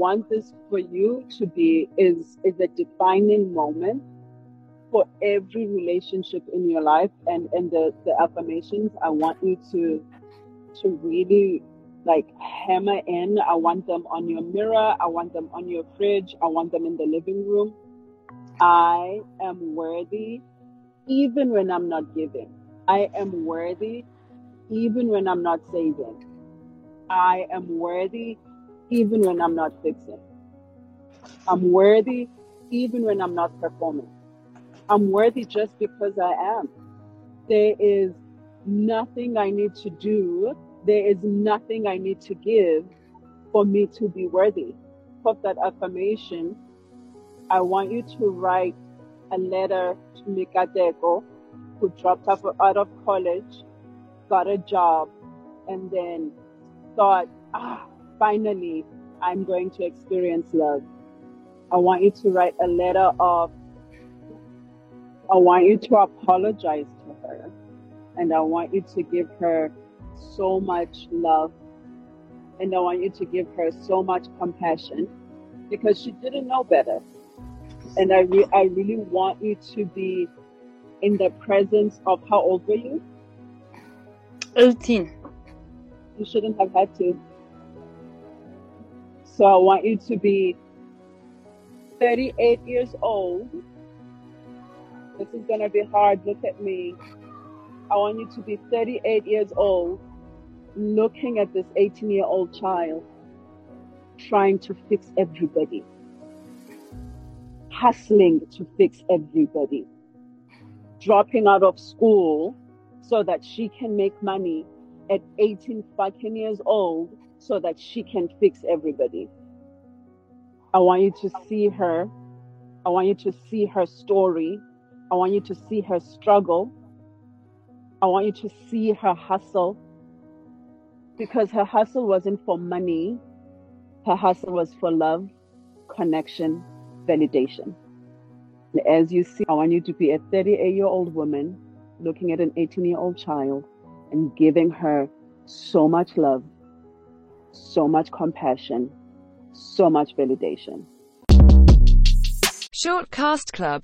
want this for you to be is is a defining moment for every relationship in your life. And and the the affirmations i want you to to really like hammer in. I want them on your mirror. I want them on your fridge. I want them in the living room. I am worthy even when i'm not giving. I am worthy even when i'm not saving. I am worthy even when i'm not fixing i'm worthy even when i'm not performing I'm worthy just because I am. There is nothing I need to do. There is nothing I need to give for me to be worthy. Of that affirmation, I want you to write a letter to Mikadeko, who dropped out of college, got a job, and then thought, ah, finally, I'm going to experience love. I want you to write a letter of I want you to apologize to her and I want you to give her so much love and I want you to give her so much compassion because she didn't know better. And I, re- I really want you to be in the presence of how old were you? 18. You shouldn't have had to. So I want you to be 38 years old this is going to be hard. Look at me. I want you to be 38 years old, looking at this 18 year old child, trying to fix everybody, hustling to fix everybody, dropping out of school so that she can make money at 18 fucking years old so that she can fix everybody. I want you to see her. I want you to see her story. I want you to see her struggle. I want you to see her hustle because her hustle wasn't for money, her hustle was for love, connection, validation. And As you see, I want you to be a 38 year old woman looking at an 18 year old child and giving her so much love, so much compassion, so much validation. Short Cast Club